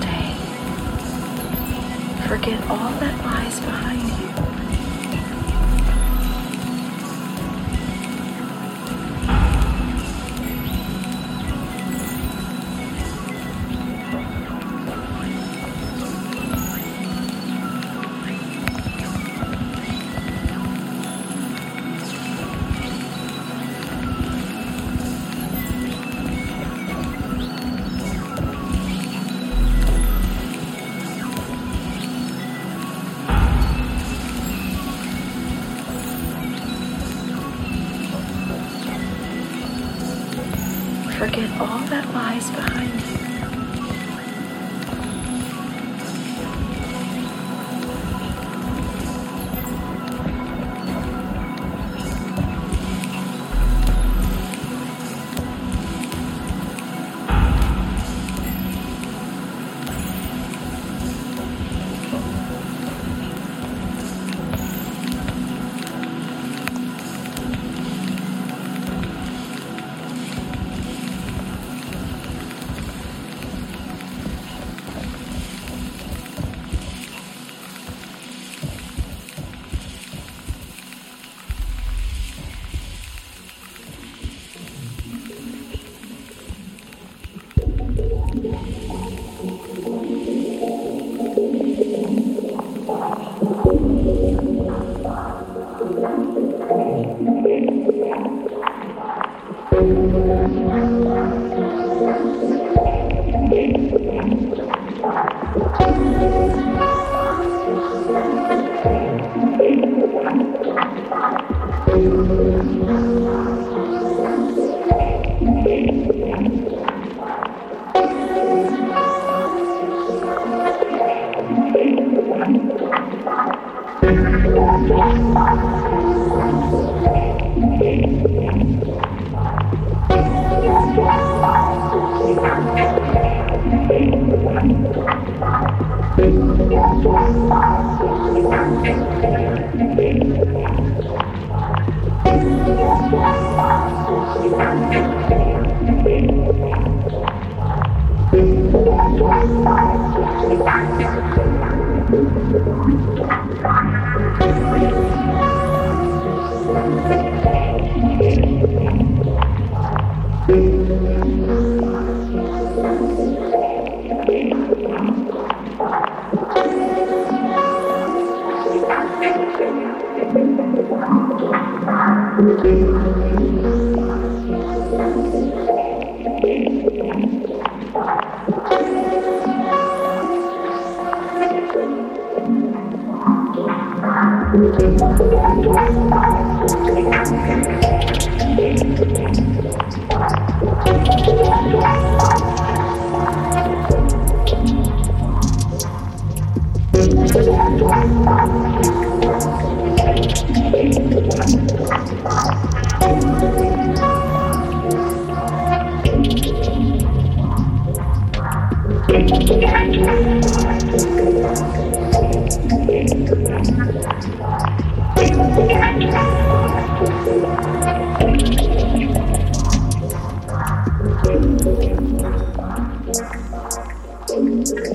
day. Forget all that lies behind you.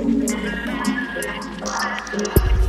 Thank you.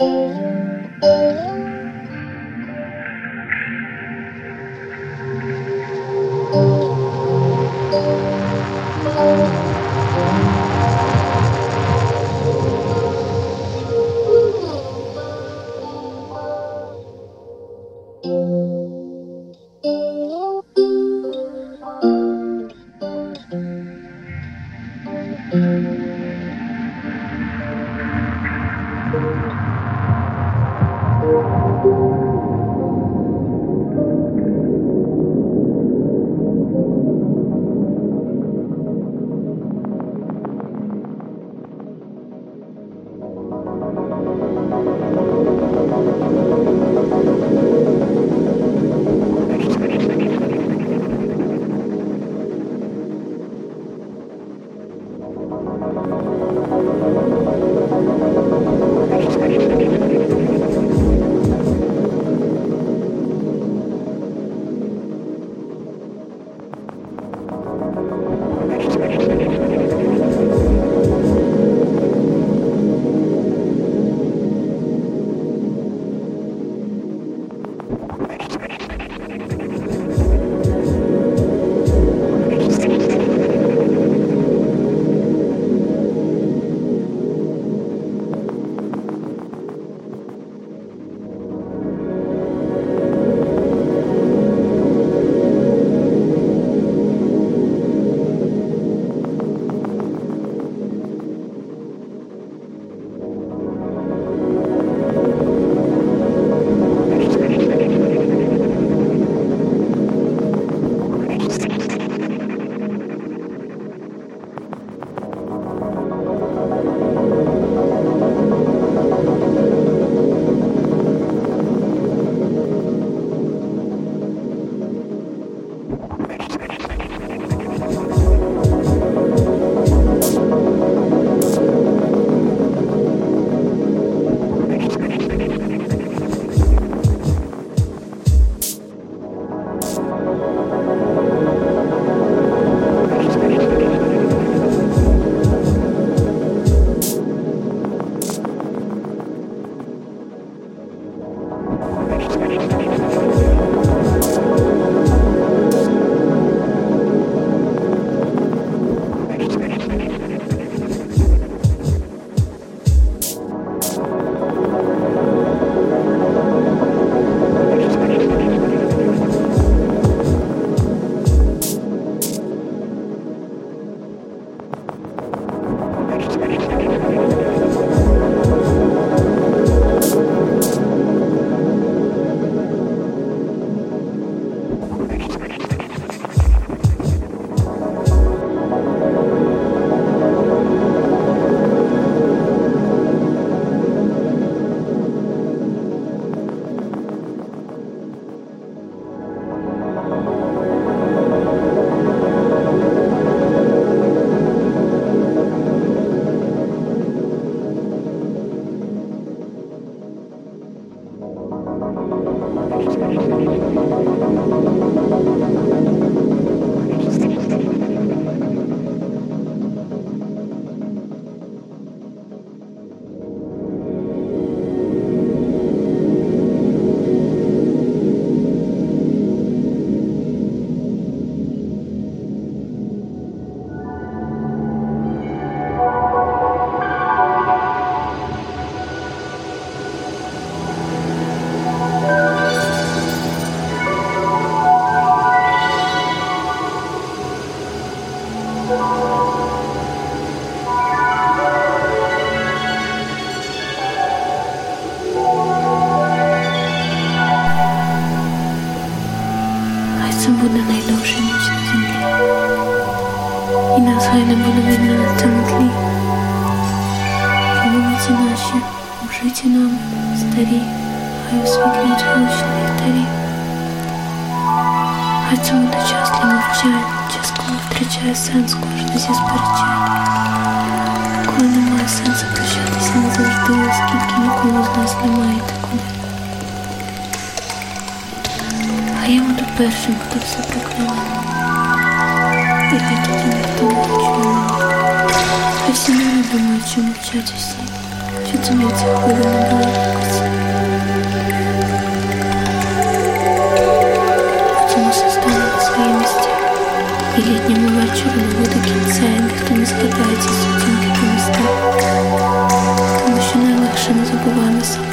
Oh, oh, oh. nos empurramos.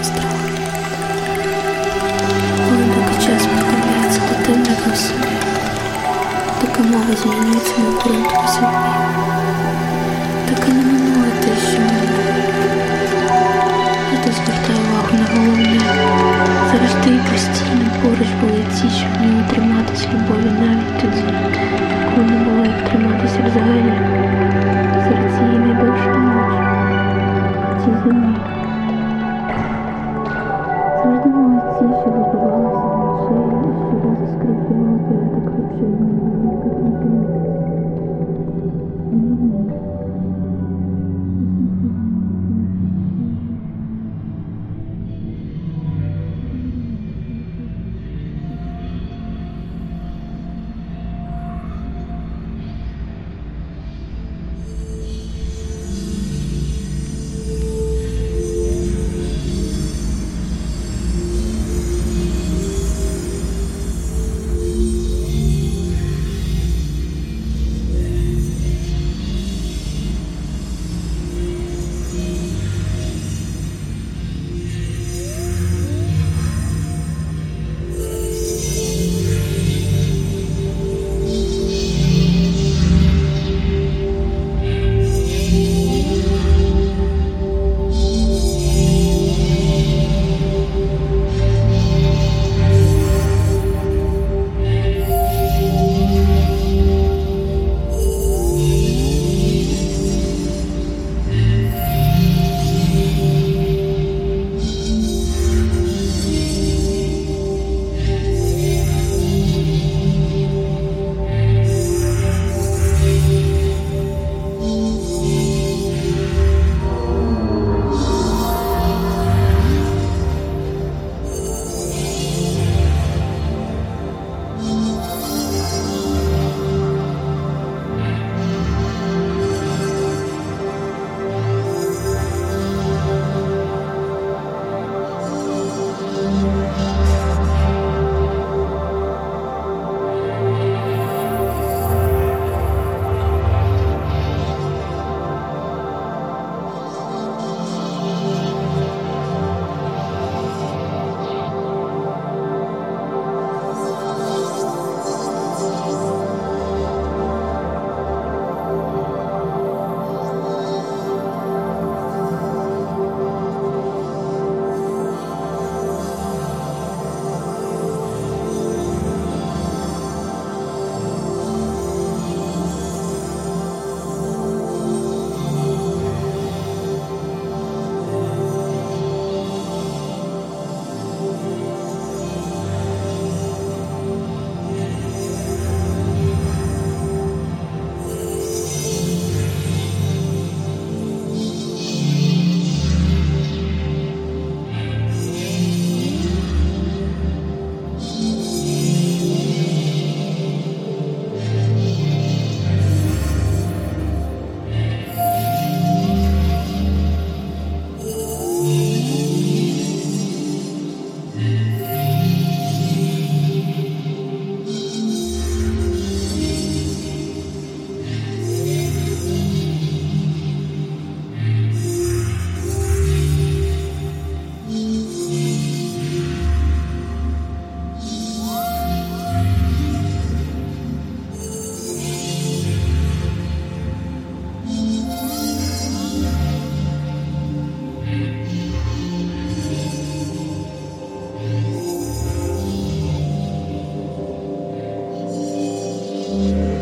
Thank.